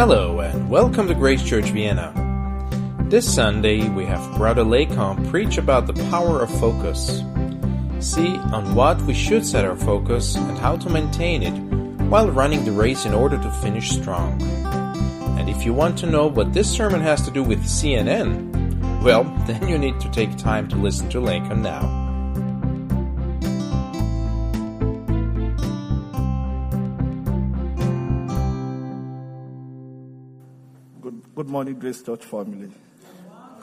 Hello and welcome to Grace Church Vienna. This Sunday we have Brother Lacombe preach about the power of focus. See on what we should set our focus and how to maintain it while running the race in order to finish strong. And if you want to know what this sermon has to do with CNN, well, then you need to take time to listen to Lacombe now. Morning, Grace Church family.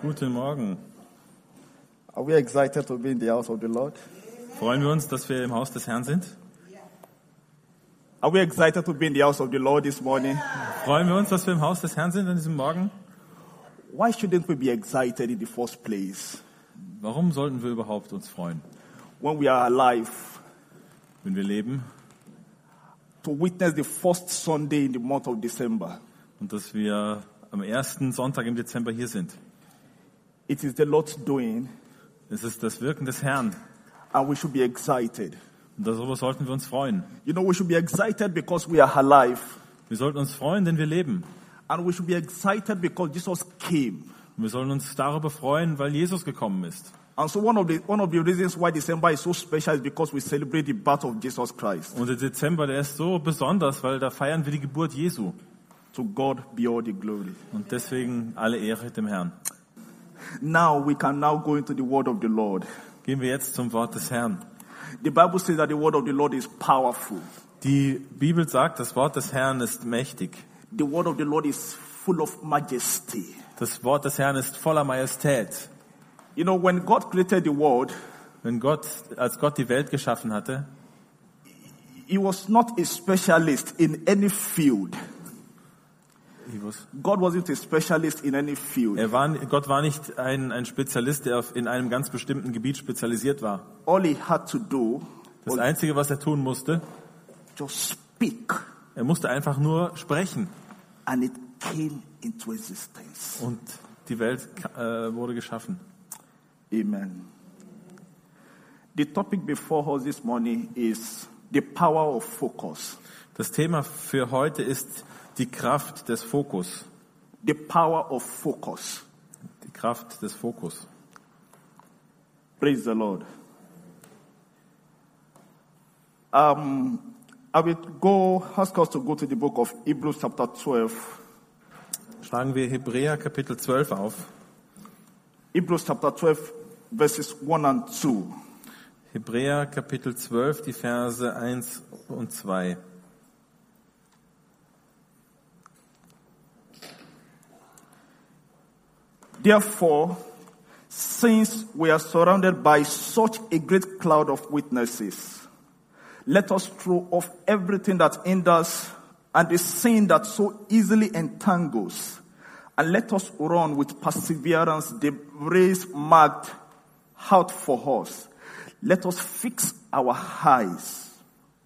Guten Morgen. Are we excited to be in the house of the Lord? Freuen wir uns, dass wir im Haus des Herrn sind? Are we excited to be in the house of the Lord this morning? Freuen wir uns, dass wir im Haus des Herrn sind an diesem Morgen? Why shouldn't we be excited in the first place Warum sollten wir überhaupt uns freuen, when we are alive wenn wir leben to witness the first Sunday in the month of December? und dass wir am ersten Sonntag im Dezember hier sind? It is the Lord's doing, Es ist das Wirken des Herrn and we should be excited. und darüber sollten wir uns freuen. You know, we should be excited because we are alive, Wir sollten uns freuen, denn wir leben. and we should be excited because Jesus came. Und wir sollen uns darüber freuen, weil Jesus gekommen ist. And so, one of the one of the reasons why December is so special is because we celebrate the birth of Jesus Christ. Und der Dezember, der ist so besonders, weil da feiern wir die Geburt Jesu. To God be all the glory. Und deswegen alle Ehre dem Herrn. Now we can now go into the word of the Lord. Gehen wir jetzt zum Wort des Herrn. The Bible says that the word of the Lord is powerful. Die Bibel sagt, das Wort des Herrn ist mächtig. The word of the Lord is full of majesty. Das Wort des Herrn ist voller Majestät. You know, when God created the world, Wenn Gott, als Gott die Welt geschaffen hatte, He was not a specialist in any field. God wasn't a specialist in any field. er war, Gott war nicht ein, ein Spezialist, der auf, in einem ganz bestimmten Gebiet spezialisiert war. All He had to do Das was Einzige, was er tun musste, just speak, er musste einfach nur sprechen and it came into existence. und die Welt äh, wurde geschaffen. Amen. The topic before us this morning is the power of focus. Das Thema für heute ist die Kraft des Fokus. The power of focus. Die Kraft des Fokus. Praise the Lord. Um, I will go, ask us to go to the book of Hebrews, chapter 12. Schlagen wir Hebräer Kapitel 12 auf. Hebrews, chapter 12, verses 1 and 2. Hebräer Kapitel 12, die Verse 1 und 2. Therefore, since we are surrounded by such a great cloud of witnesses, let us throw off everything that hinders and the sin that so easily entangles, and let us run with perseverance the race marked out for us. Let us fix our eyes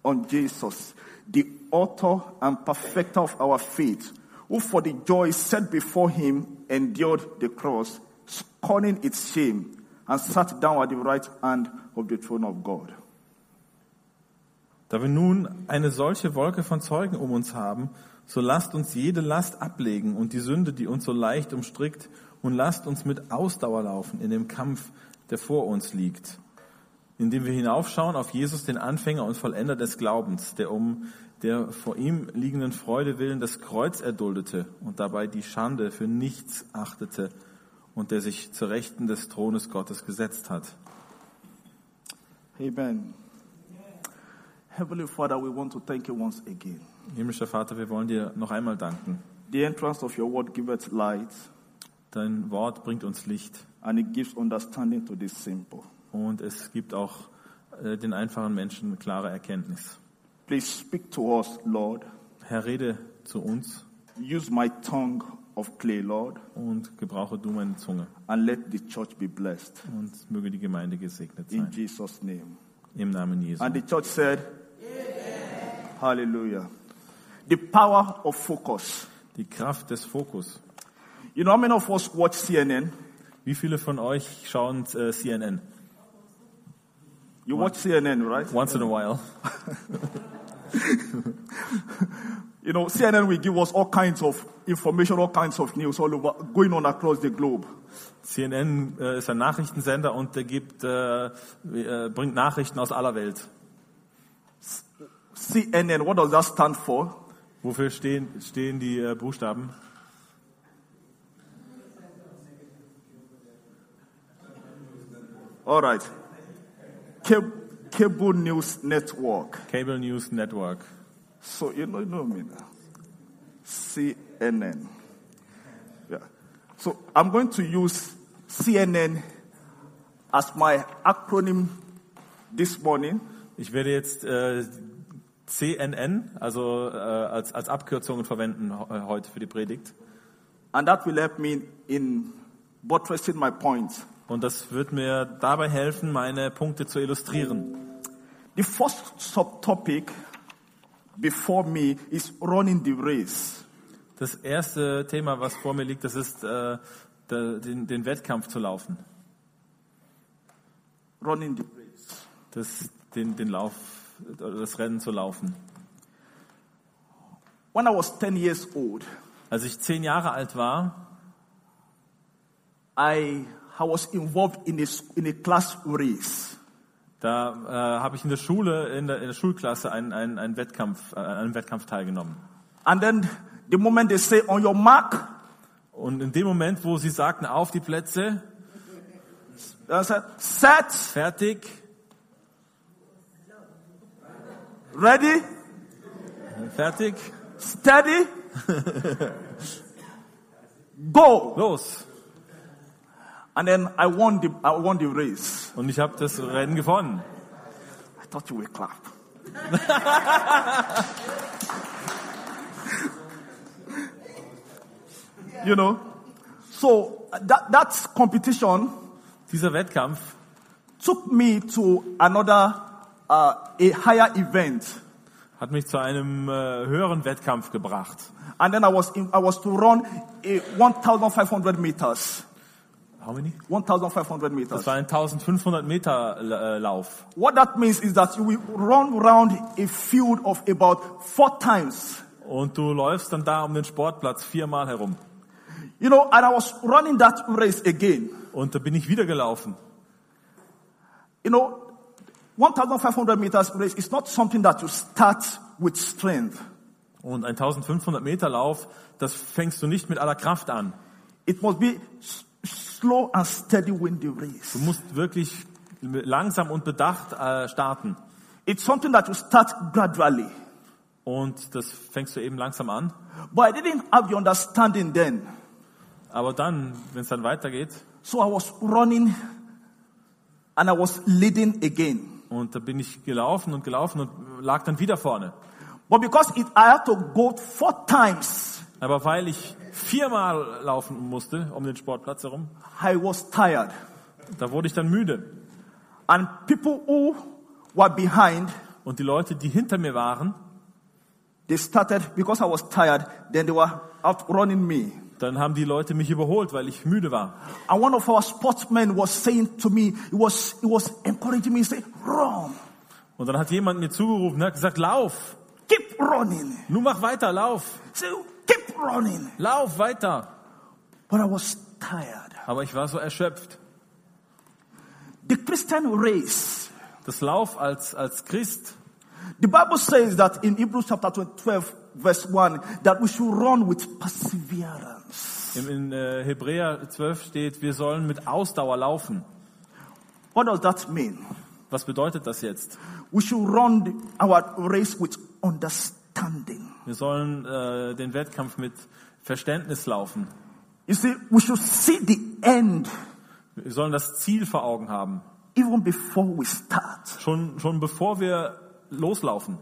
on Jesus, the author and perfecter of our faith, who for the joy set before him endured the cross, scorning its shame, and sat down at the right hand of the throne of God. Da wir nun eine solche Wolke von Zeugen um uns haben, so lasst uns jede Last ablegen und die Sünde, die uns so leicht umstrickt, und lasst uns mit Ausdauer laufen in dem Kampf, der vor uns liegt. Indem wir hinaufschauen auf Jesus, den Anfänger und Vollender des Glaubens, der um der vor ihm liegenden Freude willen das Kreuz erduldete und dabei die Schande für nichts achtete und der sich zur Rechten des Thrones Gottes gesetzt hat. Amen. Heavenly Father, we want to thank you once again. Himmlischer Vater, wir wollen dir noch einmal danken. The entrance of your word giveth light, Dein Wort bringt uns Licht and it gives understanding to the simple. und es gibt auch äh, den einfachen Menschen klare Erkenntnis. Please speak to us, Lord. Herr, rede zu uns Use my tongue of clay, Lord, und gebrauche du meine Zunge and let the church be blessed. und möge die Gemeinde gesegnet In sein. Jesus' name. Im Namen Jesu. And the church said, Hallelujah. The power of focus. Die Kraft des Fokus. You know how many of us watch CNN? Wie viele von euch schauen äh, CNN? You watch CNN, right? Once in a while. You know, CNN will give us all kinds of information, all kinds of news all over, going on across the globe. CNN äh, ist ein Nachrichtensender und der gibt, äh, äh, bringt Nachrichten aus aller Welt. CNN, what does that stand for? Wofür stehen, stehen die äh, Buchstaben? All right. Cable, Cable News Network. Cable News Network. So you know, you know me now. CNN. Yeah. So I'm going to use CNN as my acronym this morning. Ich werde jetzt äh, CNN, also äh, als, als Abkürzungen verwenden he- heute für die Predigt. And that will help me in buttressing my points. Und das wird mir dabei helfen, meine Punkte zu illustrieren. The first subtopic before me is running the race. Das erste Thema, was vor mir liegt, das ist, äh, der, den, den Wettkampf zu laufen. Running the race. Das, den, den Lauf, das Rennen zu laufen. When I was 10 years old, Als ich zehn Jahre alt war, I, I was involved in a, in a class race. da äh, habe ich in der Schule, in der, in der Schulklasse einen, einen, einen, Wettkampf, äh, an einem Wettkampf teilgenommen. And then the moment they say, on your mark, Und in dem Moment, wo sie sagten, auf die Plätze, said, set, fertig, ready, fertig, steady, go. los. And then I won the, I won the race. Und ich habe das Rennen gewonnen. I thought you would clap. you know, so that, that competition Dieser Wettkampf took me to another, uh, a higher event. hat mich zu einem äh, höheren Wettkampf gebracht. And then I was, in, I was to run a 1,500 meters. How many? 1,500 Das meters. war ein 1500 Meter äh, Lauf. What that means is that you will run around a field of about four times. Und du läufst dann da um den Sportplatz viermal herum. You know, and I was running that race again. Und da bin ich wieder gelaufen. You know, 1,500 meters race is not something that you start with strength. Und ein 1500 Meter Lauf, das fängst du nicht mit aller Kraft an. It must be slow and steady win the race. Du musst wirklich langsam und bedacht äh, starten. It's something that you start gradually. Und das fängst du eben langsam an. But I didn't have the understanding then. Aber dann, wenn es dann weitergeht, So I was running and I was leading again. und da bin ich gelaufen und gelaufen und lag dann wieder vorne. But because it, I had to go four times, Aber weil ich viermal laufen musste um den Sportplatz herum, I was tired. da wurde ich dann müde. And people who were behind, Und die Leute, die hinter mir waren, they started, because I was tired, then they were outrunning me. dann haben die Leute mich überholt, weil ich müde war. And one of our sportsmen was saying to me, he was, he was encouraging me, he said, run, Und dann hat jemand mir zugerufen und hat gesagt, lauf, keep running. nun mach weiter, lauf, So keep running. lauf weiter. But I was tired. Aber ich war so erschöpft. The Christian race, Das Lauf als, als Christ, the Bible says that in Hebrews chapter 12, verse 1, that we should run with perseverance. im, in äh, Hebräer 12 steht, wir sollen mit Ausdauer laufen. What does that mean? Was bedeutet das jetzt? We should run our race with understanding. Wir sollen äh, den Wettkampf mit Verständnis laufen. You see, we should see the end Wir sollen das Ziel vor Augen haben. even before we start. Schon, schon bevor wir loslaufen.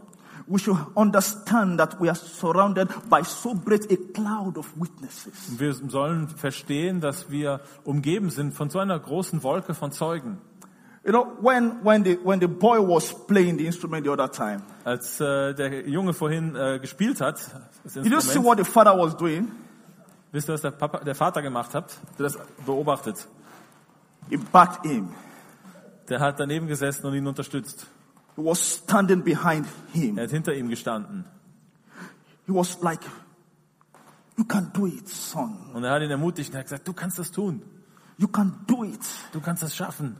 We should understand that we are surrounded by so great a cloud of witnesses. Wir sollen verstehen, dass wir umgeben sind von so einer großen Wolke von Zeugen. You know, when, when, the, when the boy was playing the instrument the other time, Als äh, der Junge vorhin äh, gespielt hat, das did you see Instrument, what the father was doing? wisst ihr, was der, Papa, der Vater gemacht hat? Der das beobachtet. He backed him. Der hat daneben gesessen und ihn unterstützt. He was standing behind him. Er hat hinter ihm gestanden. he was like, You can do it, son. Und er hat ihn ermutigt und er hat gesagt, du kannst das tun. You can do it. Du kannst das schaffen.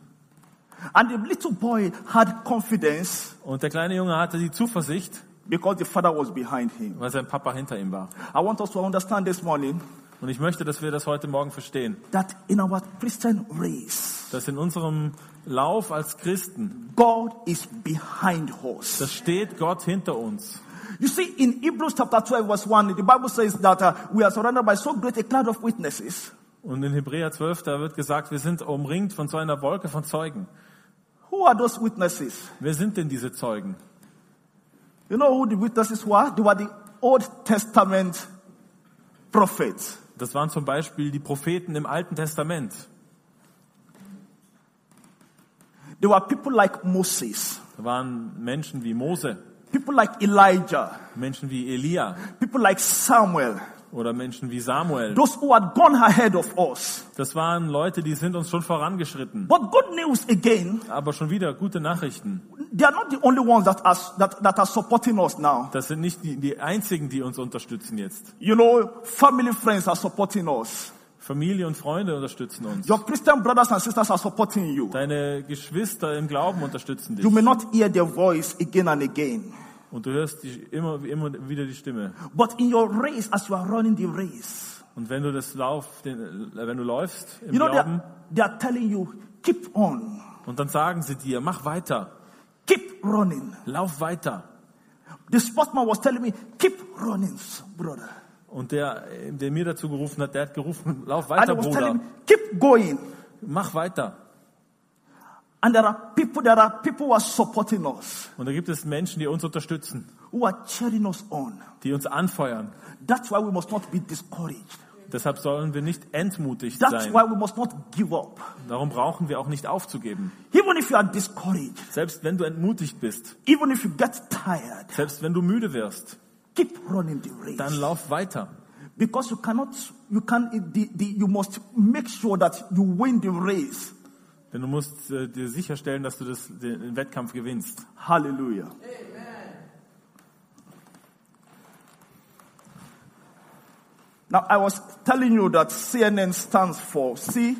And the little boy had confidence Und der kleine Junge hatte die Zuversicht, because the father was behind him. weil sein Papa hinter ihm war. I want us to understand this morning Und ich möchte, dass wir das heute Morgen verstehen, that in our Christian race, dass in unserem Lauf als Christen, God is behind us. da steht Gott hinter uns. You see, in Hebrews chapter 12, verse 1, the Bible says that uh, we are surrounded by so great a cloud of witnesses. Und in Hebräer 12, da wird gesagt, wir sind umringt von so einer Wolke von Zeugen. Who are those witnesses? Wer sind denn diese Zeugen? You know who the witnesses were? They were the Old Testament prophets. Das waren zum Beispiel die Propheten im Alten Testament. They were people like Moses, Da waren Menschen wie Mose, people like Elijah, Menschen wie Elia people like Samuel, oder Menschen wie Samuel. those who had gone ahead of us. Das waren Leute, die sind uns schon vorangeschritten. But good news again, Aber schon wieder gute Nachrichten. they are not the only ones that are, that, that are supporting us now. Das sind nicht die, die einzigen, die uns unterstützen jetzt. You know, family friends are supporting us. Familie und Freunde unterstützen uns. Your Christian brothers and sisters are supporting you. Deine Geschwister im Glauben unterstützen dich. You may not hear their voice again and again. Und du hörst die, immer, immer wieder die Stimme. But in your race, as you are running the race, Und wenn du das Lauf, den, wenn du läufst im you know, they Glauben, are, they are telling you, keep on, und dann sagen sie dir, mach weiter, keep running. lauf weiter. The sportsman was telling me, keep running, brother. Und der, der mir dazu gerufen hat, der hat gerufen, lauf And weiter, he was Bruder, telling me, keep going. mach weiter. And there are people, there are people who are supporting us, Und da gibt es Menschen, die uns unterstützen, who are cheering us on. die uns anfeuern. That's why we must not be discouraged. Deshalb sollen wir nicht entmutigt That's sein. why we must not give up. Darum brauchen wir auch nicht aufzugeben. Even if you are discouraged, Selbst wenn du entmutigt bist, even if you get tired, selbst wenn du müde wirst, keep running the race. dann lauf weiter. Because you cannot, you can, the, the, you must make sure that you win the race. Denn du musst äh, dir sicherstellen, dass du das, den, den Wettkampf gewinnst. Hallelujah. Now, I was telling you that CNN stands for C.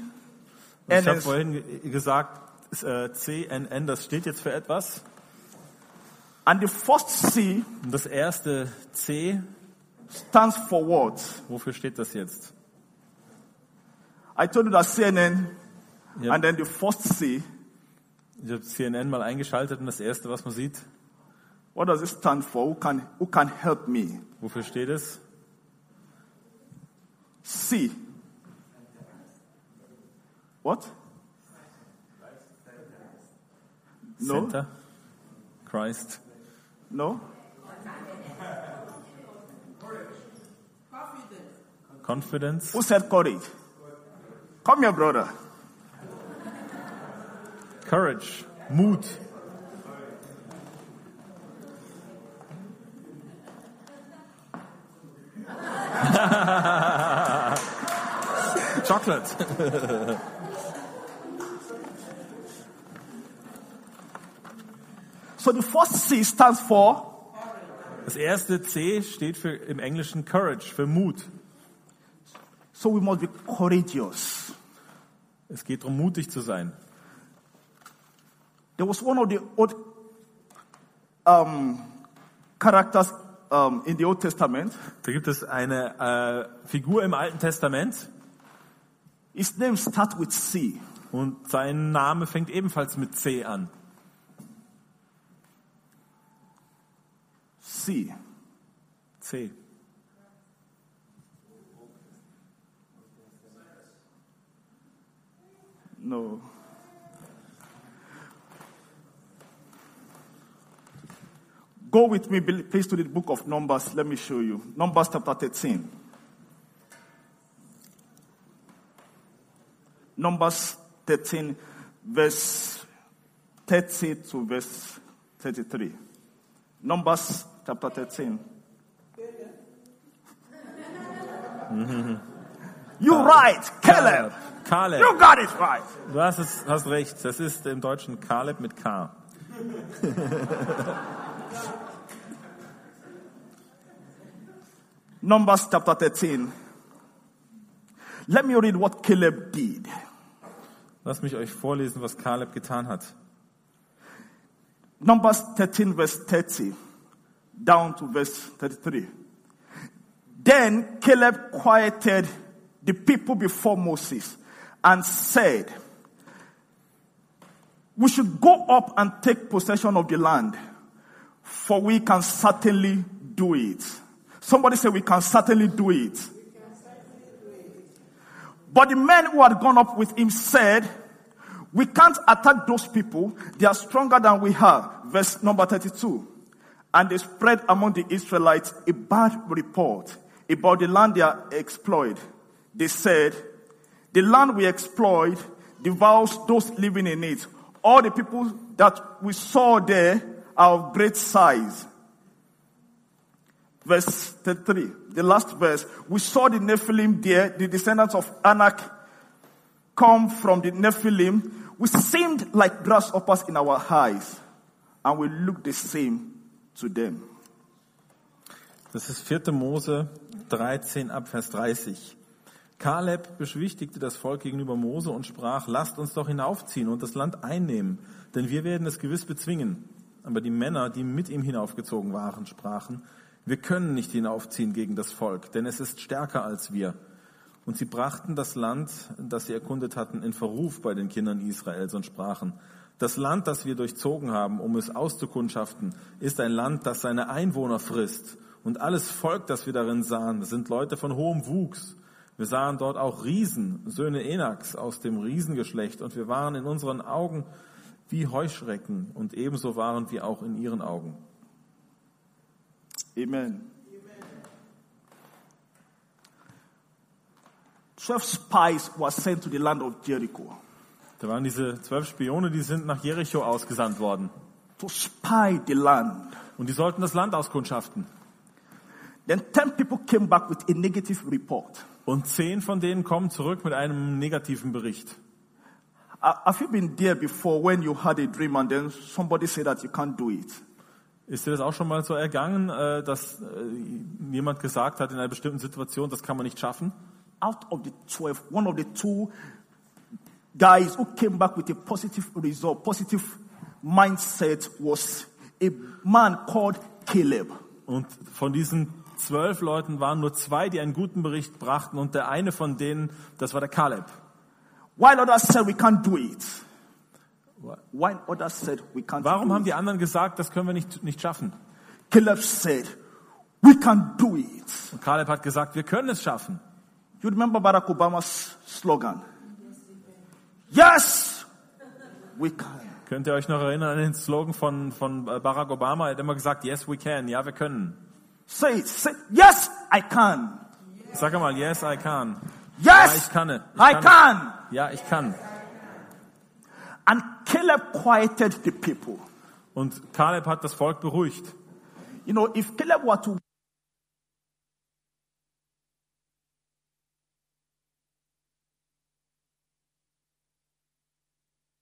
Ich habe vorhin ge- gesagt, äh, CNN, das steht jetzt für etwas. and the first C Und das erste C, stands for what? wofür steht das jetzt? I told you that CNN, Ja. and then the first C, Ich habe CNN mal eingeschaltet und das erste, was man sieht, what does it stand for? Who can, who can help me? wofür steht es? C. What? No? Center? Christ. No? Confidence. Who said courage? Come here, brother. Courage. Mut. Chocolate. So the first C stands for Das erste C steht für im Englischen Courage, für Mut. so we must be courageous. Es geht darum, mutig zu sein. There was one of the old um, characters um, in the Old Testament. Da gibt es eine äh, Figur im Alten Testament His name starts with C. und sein Name fängt ebenfalls mit C an. C. C. No. Go with me, please, to the book of Numbers. Let me show you. Numbers chapter 13. Numbers 13, verse 30 to verse 33. Numbers chapter 13. you right, Caleb. Caleb. You got it right. Du hast, es, hast recht. Das ist im Deutschen Caleb mit K. Numbers chapter 13. Let me read what Caleb did. Lasst mich euch vorlesen, was Kaleb getan hat. Numbers 13, verse 30, down to verse 33. Then Caleb quieted the people before Moses and said, We should go up and take possession of the land, for we can certainly do it. Somebody say, We can certainly do it. But the men who had gone up with him said, We can't attack those people. They are stronger than we are. Verse number 32. And they spread among the Israelites a bad report about the land they are exploit. They said, The land we exploit devours those living in it. All the people that we saw there are of great size. Verse 33, the last verse. We saw the Nephilim there, the descendants of Anak come from the Nephilim. We seemed like grasshoppers in our eyes, and we looked the same to them. Das ist 4. Mose 13 ab Vers 30. Kaleb beschwichtigte das Volk gegenüber Mose und sprach, lasst uns doch hinaufziehen und das Land einnehmen, denn wir werden es gewiss bezwingen. Aber die Männer, die mit ihm hinaufgezogen waren, sprachen, wir können nicht hinaufziehen gegen das Volk, denn es ist stärker als wir. Und sie brachten das Land, das sie erkundet hatten, in Verruf bei den Kindern Israels und sprachen, das Land, das wir durchzogen haben, um es auszukundschaften, ist ein Land, das seine Einwohner frisst. Und alles Volk, das wir darin sahen, sind Leute von hohem Wuchs. Wir sahen dort auch Riesen, Söhne Enaks aus dem Riesengeschlecht, und wir waren in unseren Augen wie Heuschrecken, und ebenso waren wir auch in ihren Augen. Amen. Twelve spies were sent to the land of Jericho Da waren diese zwölf Spione, die sind nach Jericho ausgesandt worden. to spy the land. Und die sollten das Land auskundschaften. Then ten people came back with a negative report. Und zehn von denen kommen zurück mit einem negativen Bericht. Have you been there before when you had a dream and then somebody said that you can't do it? Ist dir das auch schon mal so ergangen, äh, dass äh, jemand gesagt hat in einer bestimmten Situation, das kann man nicht schaffen? Out of the 12, one of the two guys who came back with a positive result, positive mindset was a man called Caleb. Und von diesen zwölf Leuten waren nur zwei, die einen guten Bericht brachten. Und der eine von denen, das war der Kaleb. While others said we can't do it. While others said we can't Warum do haben it. die anderen gesagt, das können wir nicht, nicht schaffen? Caleb said, we can do it. Und Kaleb hat gesagt, wir können es schaffen. You remember Barack Obama's slogan? Yes, we can. Könnt ihr euch noch erinnern an den Slogan von, von Barack Obama? Er hat immer gesagt, yes, we can. Ja, wir können. Say. Say, yes, I can. Sag mal, yes, I can. Ja, ich Yes, kann. Ich I kann. can. Ja, ich kann. And Caleb quieted the people. Und Kaleb hat das Volk beruhigt. You know, if Caleb were to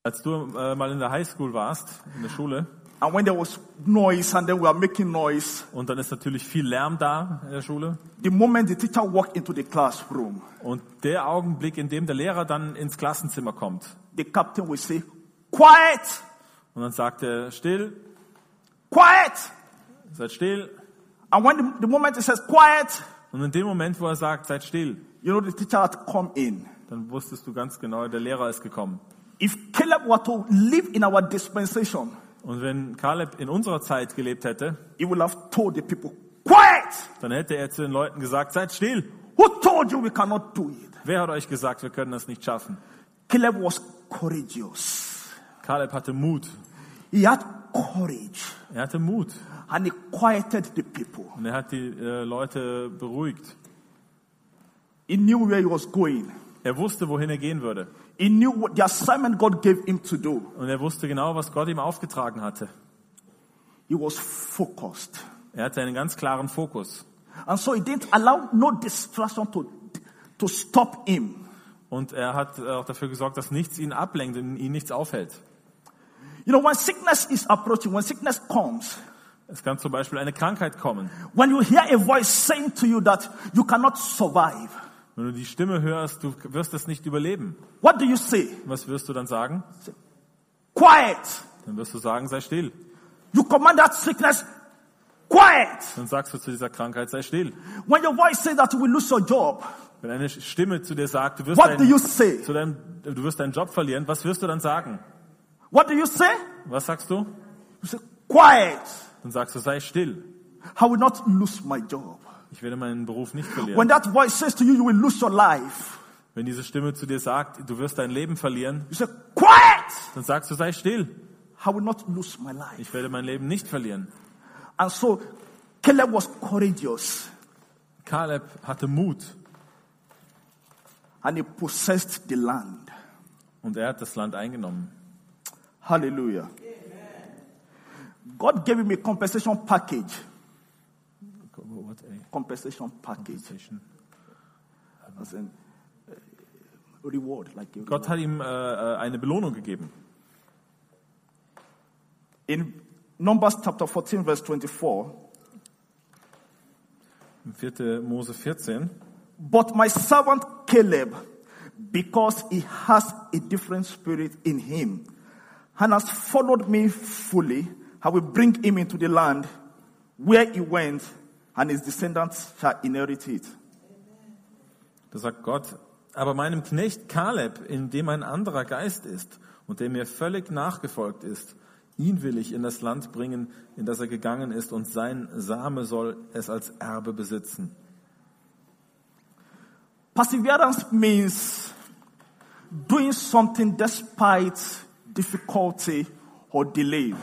Als du äh, mal in der Highschool warst, in der Schule, and when there was noise and then we are making noise, und dann ist natürlich viel Lärm da in der Schule, the moment the teacher walked into the classroom, und der Augenblick, in dem der Lehrer dann ins Klassenzimmer kommt, the captain will say, quiet, und dann sagt er, still, quiet. seid still, And when the, the moment he says quiet, und in dem Moment, wo er sagt, seid still, you know, the teacher had come in. dann wusstest du ganz genau, der Lehrer ist gekommen. If Caleb were to live in our dispensation, Und wenn Kaleb in unserer Zeit gelebt hätte, he would have told the people, quiet. dann hätte er zu den Leuten gesagt, seid still. Who told you we cannot do it? Wer hat euch gesagt, wir können das nicht schaffen? Caleb was courageous. Kaleb hatte Mut. He had courage Er hatte Mut. and he quieted the people. Und er hat die äh, Leute beruhigt. He knew where he was going. Er wusste, wohin er gehen würde. He knew what the assignment God gave him to do. Und er wusste genau, was Gott ihm aufgetragen hatte. He was focused. Er hatte einen ganz klaren Fokus. And so he didn't allow no distraction to, to stop him. Und er hat auch dafür gesorgt, dass nichts ihn ablenkt und ihn nichts aufhält. You know, when sickness is approaching, when sickness comes, Es kann zum Beispiel eine Krankheit kommen. When you hear a voice saying to you that you cannot survive, Wenn du die Stimme hörst, du wirst es nicht überleben. what do you say? Was wirst du dann sagen? Quiet. Dann wirst du sagen, sei still. You command that sickness, quiet. Dann sagst du zu dieser Krankheit, sei still. When your voice says that you will lose your job, Wenn eine Stimme zu dir sagt, du wirst, what do you deinen, say? zu deinem, du wirst deinen Job verlieren, was wirst du dann sagen? What do you say? Was sagst du? You say, quiet. Dann sagst du, sei still. I will not lose my job. Ich werde meinen Beruf nicht When verlieren. that voice says to you, you will lose your life, Wenn diese Stimme zu dir sagt, du wirst dein Leben verlieren, you say, quiet. dann sagst du, sei still. I will not lose my life. Ich werde mein Leben nicht verlieren. And so Caleb was courageous Kaleb hatte Mut and he possessed the land. und er hat das Land eingenommen. Hallelujah. God gave him a compensation package. Compensation package. As in uh, reward, like a Gott hat ihm äh, äh, eine Belohnung gegeben. In Numbers chapter 14, verse 24, Im 4. Mose 14. but my servant Caleb, because he has a different spirit in him, and has followed me fully, I will bring him into the land where he went, and his descendants shall inherit it. Da sagt Gott, aber meinem Knecht Kaleb, in dem ein anderer Geist ist und der mir völlig nachgefolgt ist, ihn will ich in das Land bringen, in das er gegangen ist, und sein Same soll es als Erbe besitzen. Perseverance means doing something despite difficulty or delay.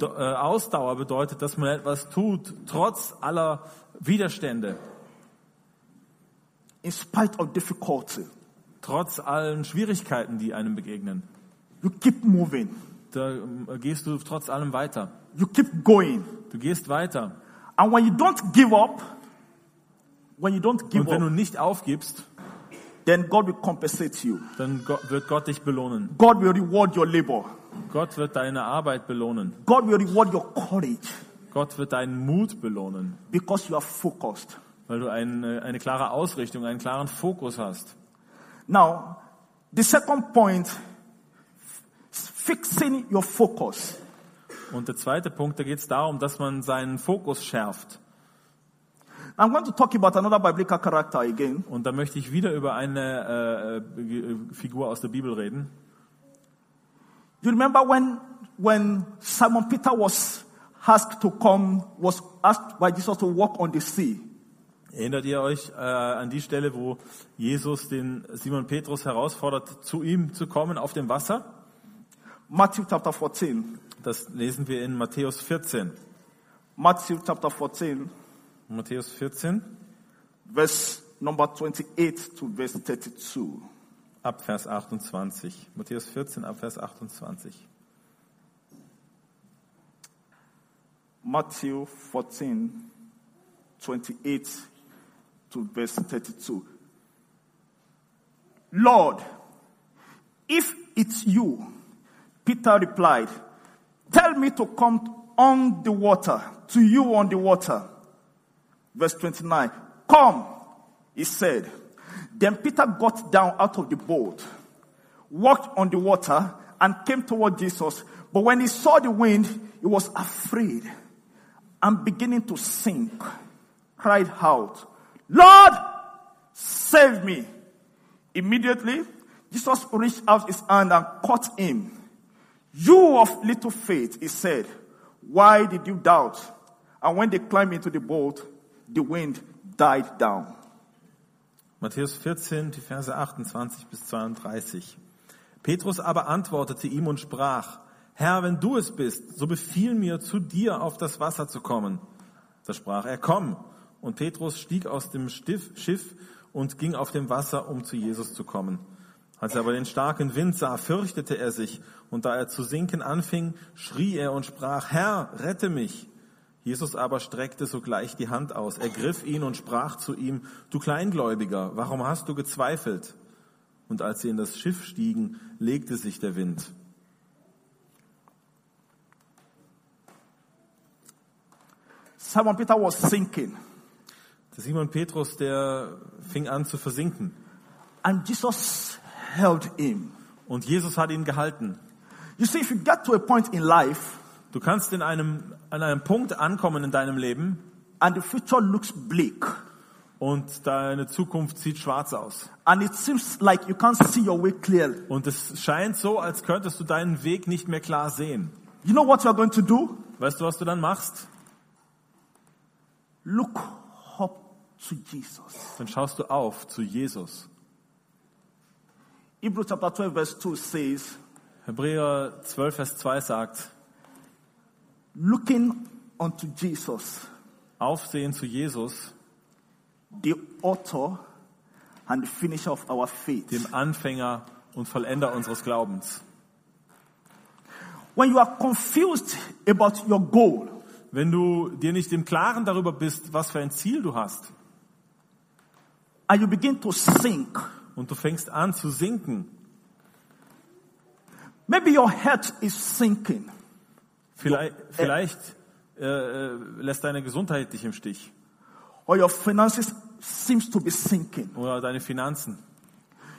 Äh, Ausdauer bedeutet, dass man etwas tut, trotz aller Widerstände, In spite of difficulty, trotz allen Schwierigkeiten, die einem begegnen. you keep moving. Da ähm, gehst du trotz allem weiter. You keep going. Du gehst weiter. And when you don't give up, when you don't give Und wenn du up, nicht aufgibst, then God will compensate you. dann wird Gott dich belohnen. God will reward your labor. Gott wird deine Arbeit belohnen. God will reward your courage Gott wird deinen Mut belohnen, because you are focused. weil du eine, eine klare Ausrichtung, einen klaren Fokus hast. Now, the second point, fixing your focus. Und der zweite Punkt, da geht es darum, dass man seinen Fokus schärft. I'm going to talk about another biblical character again. Und da möchte ich wieder über eine äh, äh, Figur aus der Bibel reden. You remember when, when Simon Peter was asked to come, was asked by Jesus to walk on the sea? Erinnert ihr euch äh, an die Stelle, wo Jesus den Simon Petrus herausfordert, zu ihm zu kommen auf dem Wasser? Matthew chapter 14. Das lesen wir in Matthäus 14. Matthew chapter 14, Matthäus 14, verse number 28 to verse 32. ab Vers 28. Matthäus 14, ab Vers 28. Matthew 14, 28 to verse 32. Lord, if it's you, Peter replied, tell me to come on the water, to you on the water. Verse 29. Come, he said. Then Peter got down out of the boat, walked on the water, and came toward Jesus. But when he saw the wind, he was afraid and beginning to sink, cried out, Lord, save me. Immediately, Jesus reached out his hand and caught him. You of little faith, he said, why did you doubt? And when they climbed into the boat, the wind died down. Matthäus 14, die Verse 28 bis 32. Petrus aber antwortete ihm und sprach, Herr, wenn du es bist, so befiehl mir, zu dir auf das Wasser zu kommen. Da sprach er, komm. Und Petrus stieg aus dem Schiff und ging auf dem Wasser, um zu Jesus zu kommen. Als er aber den starken Wind sah, fürchtete er sich, und da er zu sinken anfing, schrie er und sprach, Herr, rette mich. Jesus aber streckte sogleich die Hand aus, ergriff ihn und sprach zu ihm, du Kleingläubiger, warum hast du gezweifelt? Und als sie in das Schiff stiegen, legte sich der Wind. Simon Peter was sinking. Der Simon Petrus, der fing an zu versinken. And Jesus held him. Und Jesus hat ihn gehalten. You see, if you get to a point in life Du kannst in einem, an einem Punkt ankommen in deinem Leben and the future looks bleak, und deine Zukunft sieht schwarz aus. and it seems like you can't see your way clearly, Und es scheint so, als könntest du deinen Weg nicht mehr klar sehen. you know what you are going to do? Weißt du, was du dann machst? Look up to Jesus. Dann schaust du auf zu Jesus. Hebrews chapter 12, verse 2 says, Hebräer 12, Vers 2 sagt, Looking unto Jesus, Aufsehen zu Jesus, the author and the finisher of our faith. dem Anfänger und Vollender unseres Glaubens. When you are confused about your goal, Wenn du dir nicht im Klaren darüber bist, was für ein Ziel du hast, and you begin to sink, und du fängst an zu sinken, maybe your head is sinking, vielleicht, vielleicht äh, äh, lässt deine Gesundheit dich im Stich or your finances seems to be sinking. oder deine Finanzen.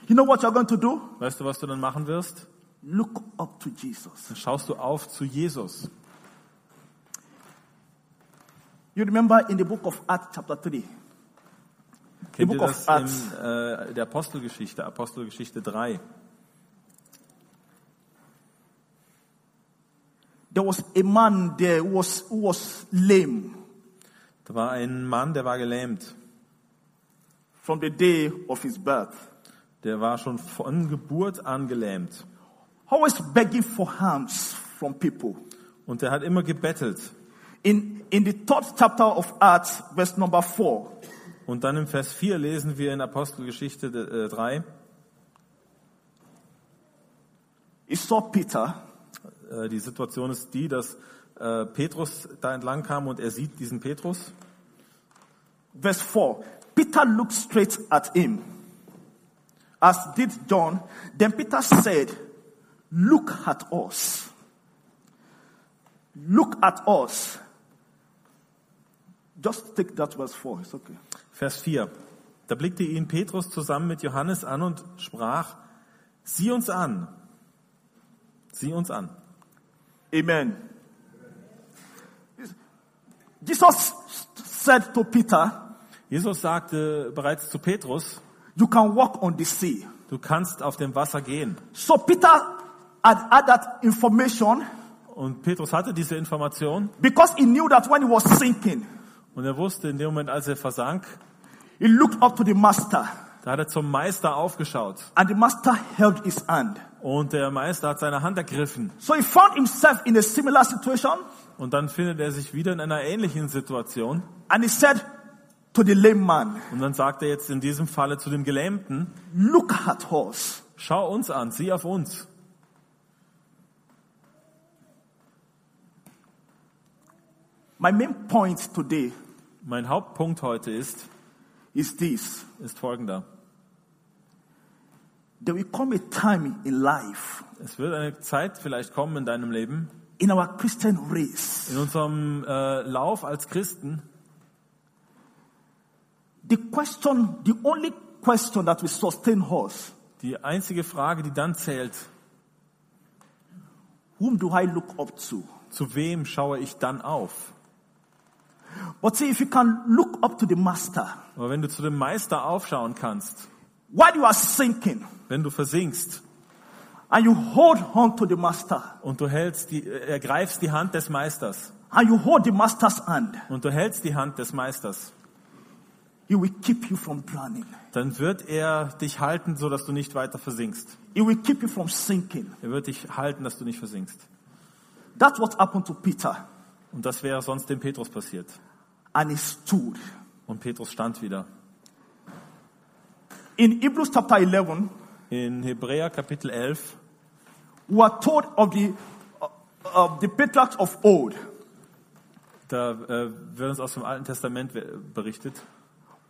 You know what you're going to do? Weißt du, was du dann machen wirst? Look up to Jesus. Dann schaust du auf zu Jesus. You remember in the book of Acts chapter 3, Kennt book ihr of Acts. in äh, der Apostelgeschichte, Apostelgeschichte 3? There was a man there who was, who was lame Da war ein Mann, der war gelähmt. from the day of his birth, Der war schon von Geburt an gelähmt. always begging for alms from people. Und der hat immer gebettelt. In, in the third chapter of Acts, verse number 4, Und dann im Vers 4 lesen wir in Apostelgeschichte äh, 3, he saw Peter äh, die Situation ist die, dass äh, Petrus da entlang kam und er sieht diesen Petrus. Verse 4 Peter looked straight at him, as did John. Then Peter said, Look at us. Look at us. Just take that verse 4, it's okay. Vers 4. Da blickte ihn Petrus zusammen mit Johannes an und sprach, sieh uns an. Sieh uns an. Amen. Jesus said to Peter, Jesus sagte bereits zu Petrus, You can walk on the sea. du kannst auf dem Wasser gehen. So Peter had had that information Und Petrus hatte diese Information because he knew that when he was sinking, und er wusste in dem Moment, als er versank, he looked up to the master da hat er zum Meister aufgeschaut. and the master held his hand. Und der Meister hat seine Hand ergriffen. So he found himself in a similar situation Und dann findet er sich wieder in einer ähnlichen Situation. and he said to the lame man, Und dann sagt er jetzt in diesem Falle zu dem Gelähmten, Look at us. schau uns an, sieh auf uns. My main point today Mein Hauptpunkt heute ist, is this. ist folgender. There will come a time in life, Es wird eine Zeit vielleicht kommen in deinem Leben, in our Christian race, in unserem äh, Lauf als Christen, the question, the only question that will sustain us, die einzige Frage, die dann zählt, whom do I look up to? zu wem schaue ich dann auf? But see, if you can look up to the master, Aber wenn du zu dem Meister aufschauen kannst, while you are sinking, wenn du versinkst and you hold on to the master, und du hältst die, äh, ergreifst die Hand des Meisters and you hold the master's hand, und du hältst die Hand des Meisters, he will keep you from drowning. dann wird er dich halten, so dass du nicht weiter versinkst. He will keep you from sinking. Er wird dich halten, dass du nicht versinkst. That's what happened to Peter. Und das wäre sonst dem Petrus passiert. And he stood. Und Petrus stand wieder. In Hebrews chapter 11, In Hebräer Kapitel 11 we are told of the, uh, of the patriarchs of old. Da äh, wird uns aus dem Alten Testament berichtet.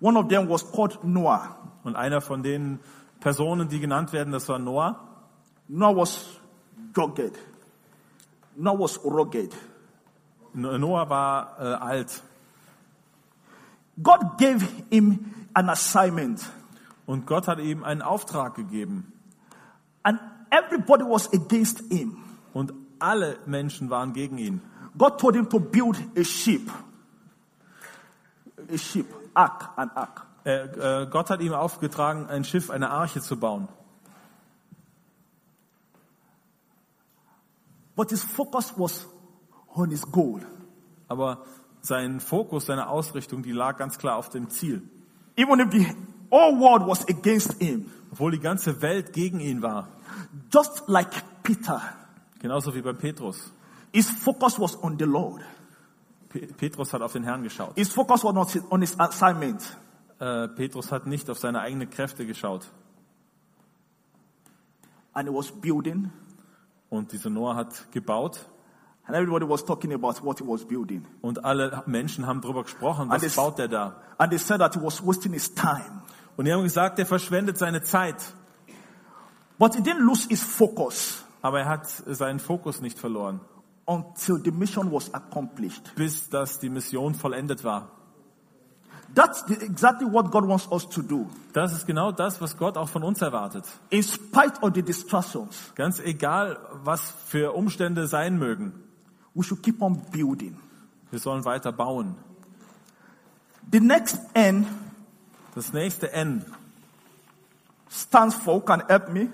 One of them was called Noah. Und einer von den Personen, die genannt werden, das war Noah. Noah was rugged. Noah was rugged. No- Noah war äh, alt. God gave him an assignment, Und Gott hat ihm einen Auftrag gegeben. and everybody was against him. Und alle Menschen waren gegen ihn. God told him to build a ship. A ship, ark, an ark. Äh, äh, Gott hat ihm aufgetragen, ein Schiff, eine Arche zu bauen. But his focus was on his goal. Aber sein Fokus, seine Ausrichtung, die lag ganz klar auf dem Ziel. Even if the whole world was against him, Obwohl die ganze Welt gegen ihn war. just like Peter, Genauso wie bei Petrus. his focus was on the Lord. Pe Petrus hat auf den Herrn geschaut. His focus was not on his assignment. Äh, Petrus hat nicht auf seine eigenen Kräfte geschaut. And he was building, Und dieser Noah hat gebaut. and everybody was talking about what he was building. Und alle Menschen haben darüber gesprochen, was es- baut er da? And they said that he was wasting his time. Und die haben gesagt, er verschwendet seine Zeit. But he didn't lose his focus Aber er hat seinen Fokus nicht verloren, until the mission was accomplished. bis dass die Mission vollendet war. That's exactly what God wants us to do. Das ist genau das, was Gott auch von uns erwartet. In spite of the distractions, Ganz egal, was für Umstände sein mögen. we should keep on building. Wir sollen weiter bauen. The next N Das nächste N stands for, who can help me?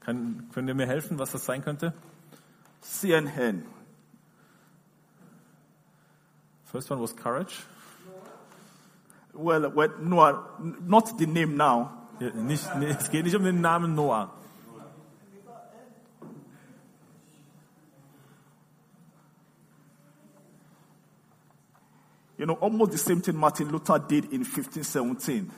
Kann, könnt ihr mir helfen, was das sein könnte? CNN. First one was courage. Well, well, no, not the name now. Ja, Nicht, nee, es geht nicht um den Namen Noah. You know, almost the same thing Martin Luther did in 1517.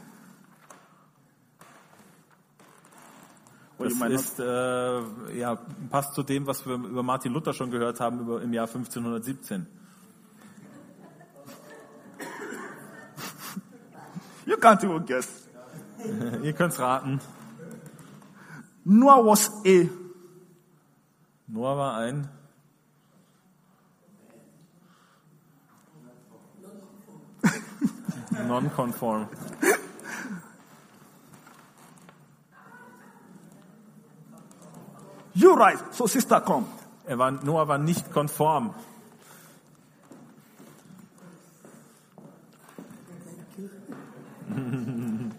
Well, Das ist, äh, ja, passt zu dem, was wir über Martin Luther schon gehört haben über, im Jahr 1517. you can't even guess. Ihr könnt's raten. Noah was a Noah war ein Nonconform. You're right. So, sister, come. Er war, Noah war nicht konform.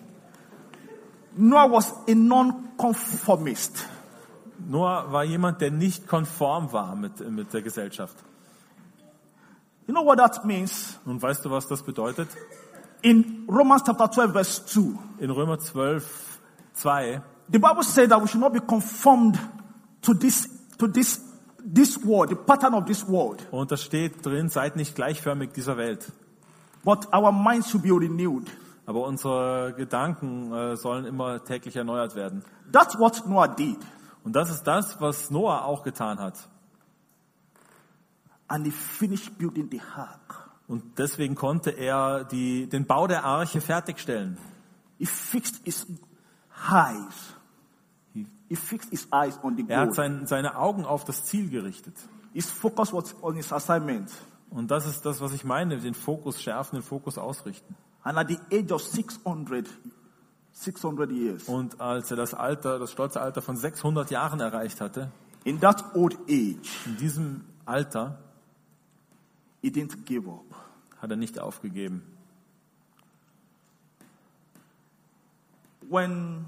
Noah was a non-conformist. Noah war jemand, der nicht konform war mit, mit der Gesellschaft. You know what that means? Und weißt du, was das bedeutet? In Romans chapter 12, verse 2, In Römer 12, 2 the Bible says that we should not be conformed to this, to this, this world, the pattern of this world, und da steht drin, seid nicht gleichförmig dieser Welt. but our minds should be renewed. Aber unsere Gedanken äh, sollen immer täglich erneuert werden. That's what Noah did. Und das ist das, was Noah auch getan hat. And he finished building the ark. Und deswegen konnte er die, den Bau der Arche fertigstellen. He fixed his eyes. He fixed his eyes on the Er hat sein, seine Augen auf das Ziel gerichtet. His focus was on his assignment. Und das ist das, was ich meine, den Fokus schärfen, den Fokus ausrichten. And at the age of 600, 600 years, Und als er das Alter, das stolze Alter von 600 Jahren erreicht hatte, in that old age, in diesem Alter he didn't give up. hat er nicht aufgegeben. When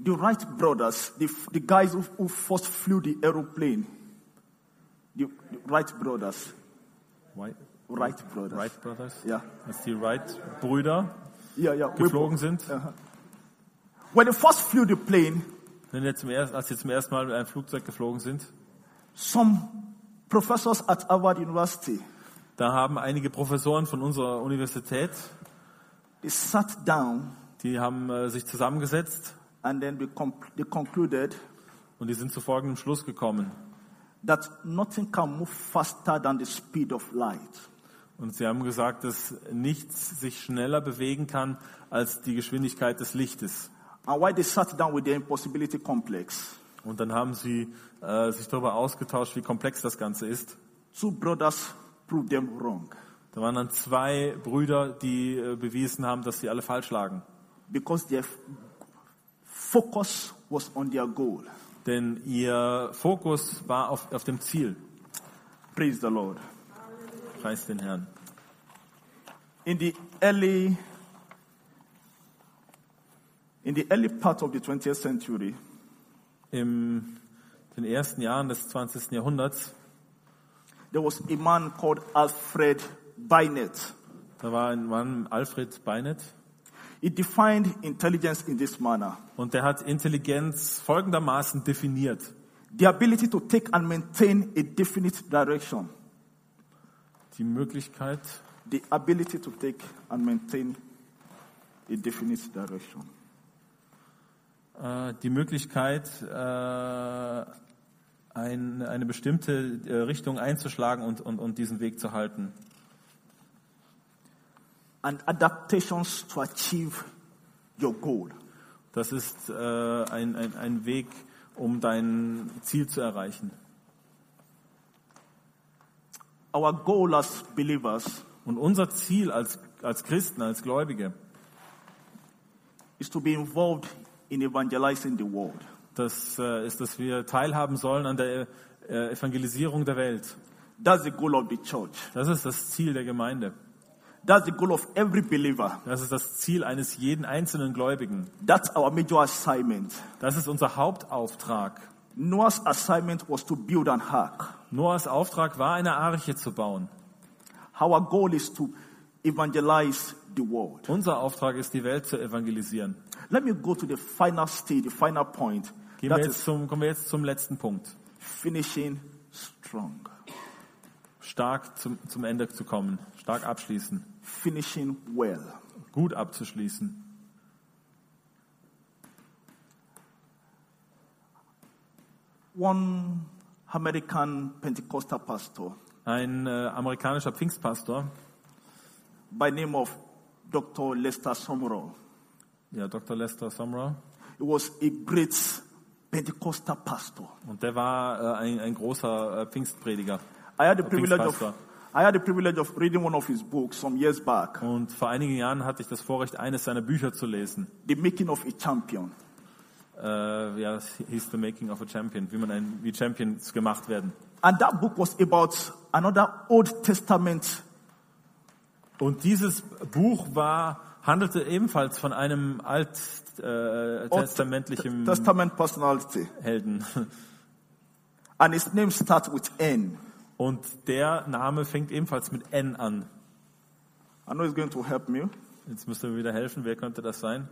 the Wright brothers, the, the guys who, who first flew the aeroplane, the, the Wright brothers, White, Wright brothers, Wright Brothers? yeah, Als die Wright-Brüder yeah, yeah, we- geflogen sind, when they first flew the plane, wenn wir zum ersten, als sie zum ersten Mal mit einem Flugzeug geflogen sind, some professors at Harvard University, da haben einige Professoren von unserer Universität, they sat down die haben äh, sich zusammengesetzt and then they, they concluded und die sind zu folgendem Schluss gekommen. that nothing can move faster than the speed of light. Und sie haben gesagt, dass nichts sich schneller bewegen kann als die Geschwindigkeit des Lichtes. And while they sat down with their impossibility complex, Und dann haben sie äh, sich darüber ausgetauscht, wie komplex das Ganze ist. two brothers them wrong. Da waren dann zwei Brüder, die äh, bewiesen haben, dass sie alle falsch lagen. because their focus was on their goal. Denn ihr Fokus war auf, auf dem Ziel. Praise the Lord. Preis den Herrn. In the early in the early part of the 20th century, In den ersten Jahren des 20. Jahrhunderts, there was a man called Alfred Binet. da war ein Mann, Alfred Beinet, He defined intelligence in this manner. und der hat Intelligenz folgendermaßen definiert. The ability to take and maintain a definite direction. Die Möglichkeit, The ability to take and maintain a definite direction. äh, die Möglichkeit, äh, ein, eine bestimmte äh, Richtung einzuschlagen und, und, und diesen Weg zu halten. And adaptations to achieve your goal. Das ist äh, ein, ein, ein Weg, um dein Ziel zu erreichen. Our goal as believers Und unser Ziel als, als Christen, als Gläubige, is to be involved in evangelizing the world. Das äh, ist, dass wir teilhaben sollen an der äh, Evangelisierung der Welt. That's the goal of the church. Das ist das Ziel der Gemeinde. That's the goal of every believer. Das ist das Ziel eines jeden einzelnen Gläubigen. That's our major assignment. Das ist unser Hauptauftrag. Noah's assignment was to build an ark. Noahs Auftrag war, eine Arche zu bauen. Our goal is to evangelize the world. Unser Auftrag ist, die Welt zu evangelisieren. Let me go to the final stage, the final point. Gehen wir jetzt zum, kommen wir jetzt zum letzten Punkt. finishing strong. Stark zum, zum Ende zu kommen. Stark abschließen. Finishing well. Gut abzuschließen. One American Pentecostal pastor Ein äh, amerikanischer Pfingstpastor, by name of Dr. Lester Sumrall. ja, Dr. Lester Sumrall, He was a great Pentecostal pastor. und der war äh, ein, ein großer äh, Pfingstprediger. I had the privilege of. I had the privilege of reading one of his books some years back, Und vor einigen Jahren hatte ich das Vorrecht, eines seiner Bücher zu lesen. The Making of a Champion. Äh, ja, das hieß The Making of a Champion, wie man ein, wie Champions gemacht werden. And that book was about another Old Testament Und dieses Buch war, handelte ebenfalls von einem alttestamentlichen äh, Testament personality. Helden. And his name starts with N. Und der Name fängt ebenfalls mit N an. I know it's going to help me. Jetzt müsst ihr mir wieder helfen, wer könnte das sein?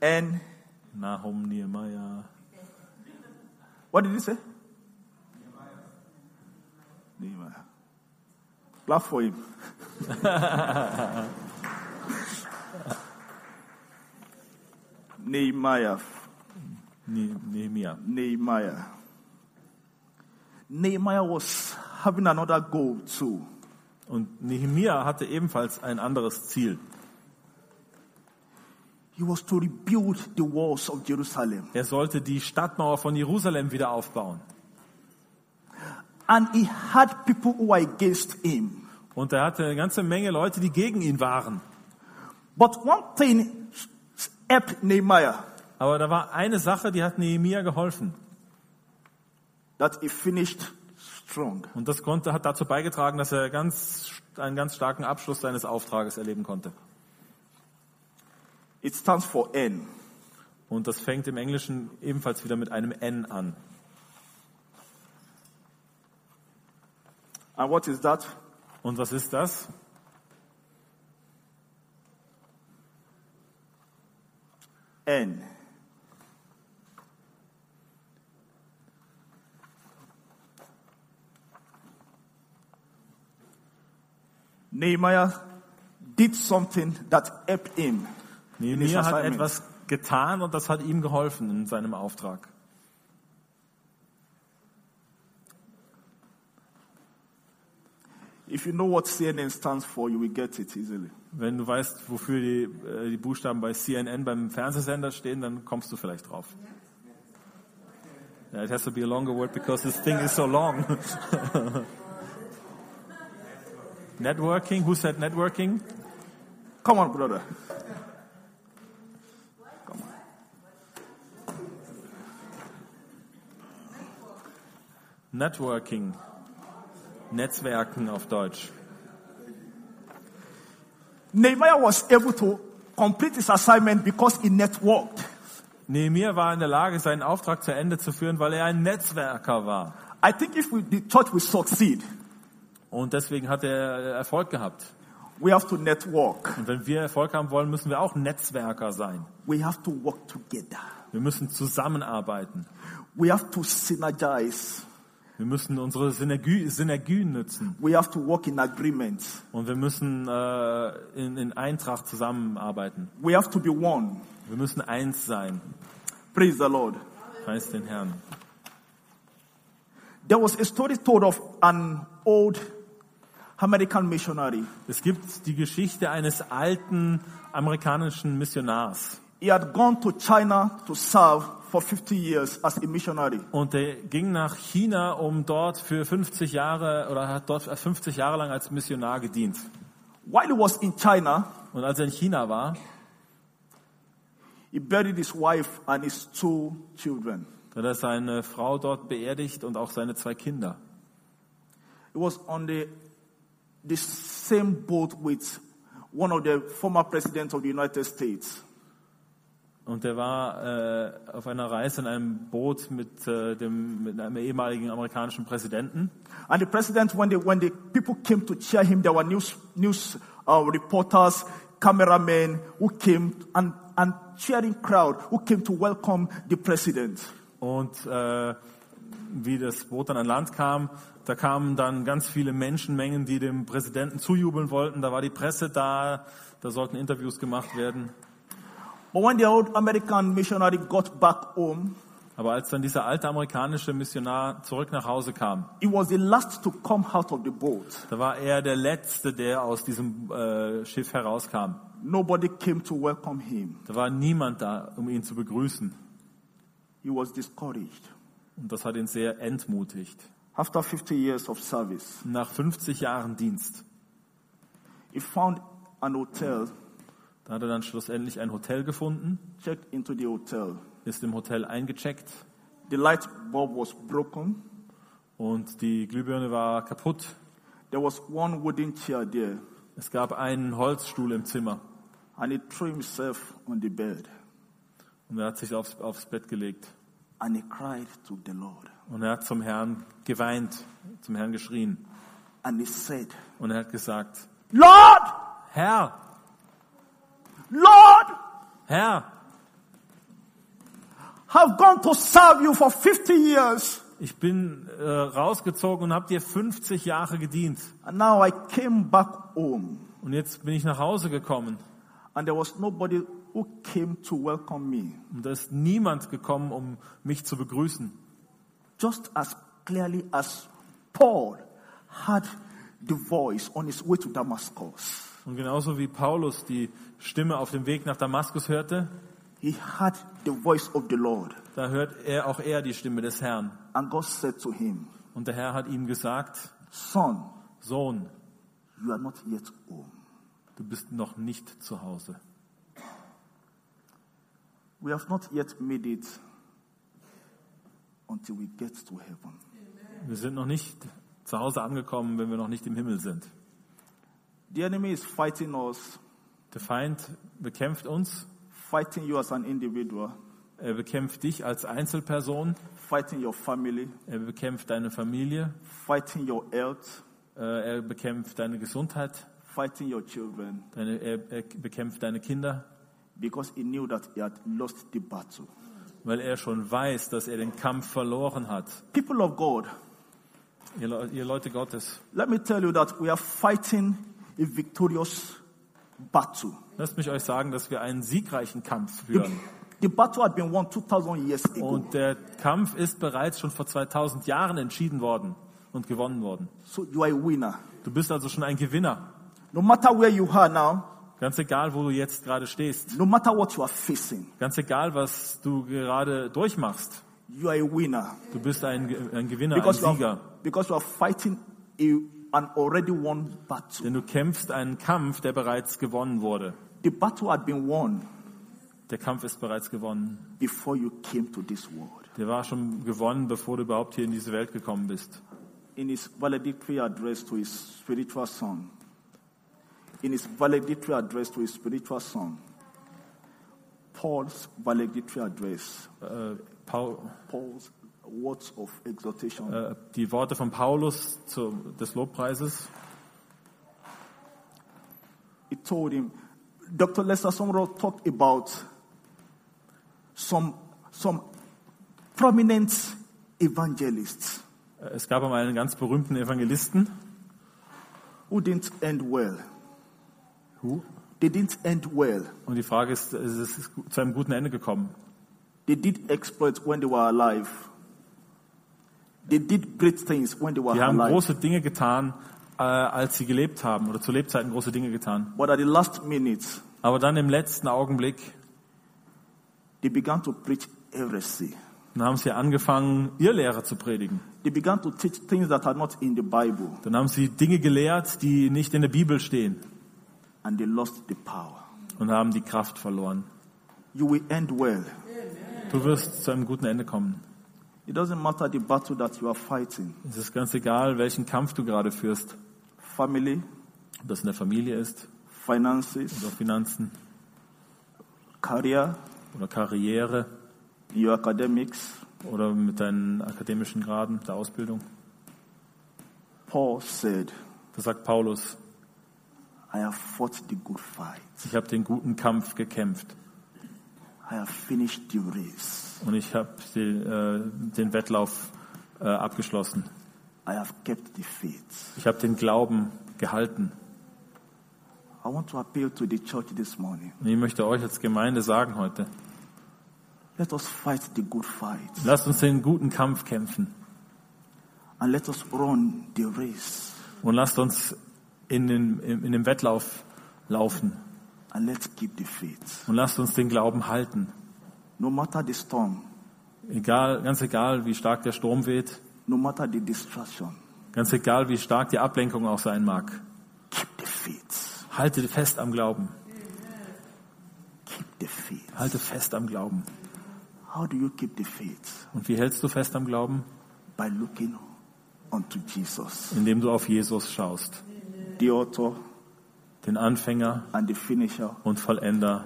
N. Nahum Nehemiah. What did he say? Nehemiah. Clap for him. Nehemiah. Ne Nehemiah. Nehemiah. Nehemiah was having another goal too. Und Nehemiah hatte ebenfalls ein anderes Ziel. He was to rebuild the walls of Jerusalem. Er sollte die Stadtmauer von Jerusalem wieder aufbauen. And he had people who were against him. Und er hatte eine ganze Menge Leute, die gegen ihn waren. But one thing helped Nehemiah Aber da war eine Sache, die hat Nehemiah geholfen. that he finished strong. Und das konnte, hat dazu beigetragen, dass er ganz, einen ganz starken Abschluss seines Auftrages erleben konnte. It stands for N. Und das fängt im Englischen ebenfalls wieder mit einem N an. And what is that? Und was ist das? N. Nehemiah did something that helped him. Nehemiah hat etwas getan und das hat ihm geholfen in seinem Auftrag. If you know what CNN stands for, you will get it easily. Wenn du weißt, wofür die, äh, die Buchstaben bei CNN beim Fernsehsender stehen, dann kommst du vielleicht drauf. Yeah, it has to be a longer word because this thing is so long. networking. Who said networking? Come on, brother. Networking. Netzwerken auf Deutsch. Nehemiah was able to complete his assignment because he networked. Nehemiah war in der Lage, seinen Auftrag zu Ende zu führen, weil er ein Netzwerker war. I think if we, the church will succeed, Und deswegen hat er Erfolg gehabt. we have to network. Und wenn wir Erfolg haben wollen, müssen wir auch Netzwerker sein. We have to work together. Wir müssen zusammenarbeiten. We have to synergize. Wir müssen unsere Synergie, Synergien nutzen. We have to work in agreement. Und wir müssen äh, in, in Eintracht zusammenarbeiten. We have to be one. Wir müssen eins sein. Praise the Lord. Preis den Herrn. There was a story told of an old American missionary. Es gibt die Geschichte eines alten amerikanischen Missionars. He had gone to China to serve for 50 years as a missionary. Und der ging nach China, um dort für 50 Jahre oder hat dort 50 Jahre lang als Missionar gedient. While he was in China, Und als er in China war, he buried his wife and his two children. hat er seine Frau dort beerdigt und auch seine zwei Kinder. He was on the, the same boat with one of the former presidents of the United States. Und er war äh, auf einer Reise in einem Boot mit, äh, dem, mit einem ehemaligen amerikanischen Präsidenten. And the president, when the, when the people came to cheer him, there were news, news uh, reporters, cameramen who came and, and cheering crowd who came to welcome the president. Und äh, wie das Boot dann an Land kam, da kamen dann ganz viele Menschenmengen, die dem Präsidenten zujubeln wollten. Da war die Presse da, da sollten Interviews gemacht werden. But when the old American missionary got back home, Aber als dann dieser alte amerikanische Missionar zurück nach Hause kam, he was the last to come out of the boat. da war er der Letzte, der aus diesem äh, Schiff herauskam. Nobody came to welcome him. Da war niemand da, um ihn zu begrüßen. He was discouraged. Und das hat ihn sehr entmutigt. After 50 years of service, Nach 50 Jahren Dienst, he found an hotel, da hat er dann schlussendlich ein Hotel gefunden, checked into the hotel. ist im Hotel eingecheckt. The light bulb was broken. und die Glühbirne war kaputt. There was one wooden chair there, Es gab einen Holzstuhl im Zimmer. And he threw himself on the bed. Und er hat sich aufs, aufs Bett gelegt. And he cried to the Lord. und er hat zum Herrn geweint, zum Herrn geschrien. And he said, und er hat gesagt, Lord, Herr, Lord, Herr, I've gone to serve you for 50 years, ich bin äh, rausgezogen und habe dir 50 Jahre gedient and now I came back home, und jetzt bin ich nach Hause gekommen and there was nobody who came to welcome me. und da ist niemand gekommen, um mich zu begrüßen. Just as clearly as Paul had the voice on his way to Damascus. Und genauso wie Paulus die Stimme auf dem Weg nach Damaskus hörte, He had the voice of the Lord. da hört er auch er die Stimme des Herrn. And God said to him, Und der Herr hat ihm gesagt, Son, Sohn, you are not yet home. du bist noch nicht zu Hause. We have not yet made it until we get to heaven. Wir sind noch nicht zu Hause angekommen, wenn wir noch nicht im Himmel sind. The enemy is fighting us, Der Feind bekämpft uns, fighting you as an individual, er bekämpft dich als Einzelperson, fighting your family, er bekämpft deine Familie, fighting your health, äh, er bekämpft deine Gesundheit, fighting your children, deine, er, er bekämpft deine Kinder, because he knew that he had lost the battle. weil er schon weiß, dass er den Kampf verloren hat. People of God, Ihr, ihr Leute Gottes, let me tell you that we are fighting a victorious battle. lasst mich euch sagen, dass wir einen siegreichen Kampf The, führen. the battle had been won 2000 years ago. Und der Kampf ist bereits schon vor 2000 Jahren entschieden worden und gewonnen worden. So you are a winner. Du bist also schon ein Gewinner. No matter where you are now, Ganz egal, wo du jetzt gerade stehst. no matter what you are facing, Ganz egal, was du gerade durchmachst. You are a winner. Du bist ein, ein Gewinner, ein Because you, Sieger. are, because you are fighting a, an already won battle. Denn du kämpfst einen Kampf, der bereits gewonnen wurde. The battle had been won Der Kampf ist bereits gewonnen. before you came to this world. Der war schon gewonnen, bevor du überhaupt hier in diese Welt gekommen bist. In his valedictory address to his spiritual son, in his valedictory address to his spiritual son, Paul's valedictory address, Äh, Paul, Paul's words of exhortation, äh, die Worte von Paulus zu, des Lobpreises. he told him, Dr. Lester Summerall talked about some, some prominent evangelists Äh, Es gab einmal einen ganz berühmten Evangelisten. who didn't end well. Who? They didn't end well. Und die Frage ist, ist es zu einem guten Ende gekommen? They did exploits when they were alive. They did great things when they were Die haben alive. große Dinge getan, äh, als sie gelebt haben oder zu Lebzeiten große Dinge getan. But at the last minute, Aber dann im letzten Augenblick, they began to preach heresy. dann haben sie angefangen, ihr Lehrer zu predigen. They began to teach things that are not in the Bible, Dann haben sie Dinge gelehrt, die nicht in der Bibel stehen and they lost the power. und haben die Kraft verloren. You will end well. Du wirst zu einem guten Ende kommen. It doesn't matter the battle that you are fighting. Es ist ganz egal, welchen Kampf du gerade führst. Family, Ob das in der Familie ist, finances, oder Finanzen career, oder Karriere your academics. oder mit deinen akademischen Graden der Ausbildung. Paul said, Da sagt Paulus, I have fought the good fight. ich habe den guten Kampf gekämpft I have finished the race. Und ich habe den, äh, den Wettlauf äh, abgeschlossen. I have kept the faith. Ich habe den Glauben gehalten. I want to appeal to the church this morning. Und ich möchte euch als Gemeinde sagen heute, Let us fight the good fight lasst uns den guten Kampf kämpfen and let us run the race und lasst uns in, den, in, in dem Wettlauf laufen und lasst uns den Glauben halten. No matter the storm, Egal, ganz egal, wie stark der Sturm weht, no matter the distraction, ganz egal, wie stark die Ablenkung auch sein mag, keep the faith. halte fest am Glauben. Keep the faith. Halte fest am Glauben. How do you keep the faith? Und wie hältst du fest am Glauben? By looking unto Jesus, Indem du auf Jesus schaust, the author den Anfänger and the finisher und Vollender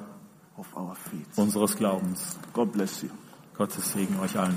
of our faith. unseres Glaubens. God bless you. Gottes Segen euch allen.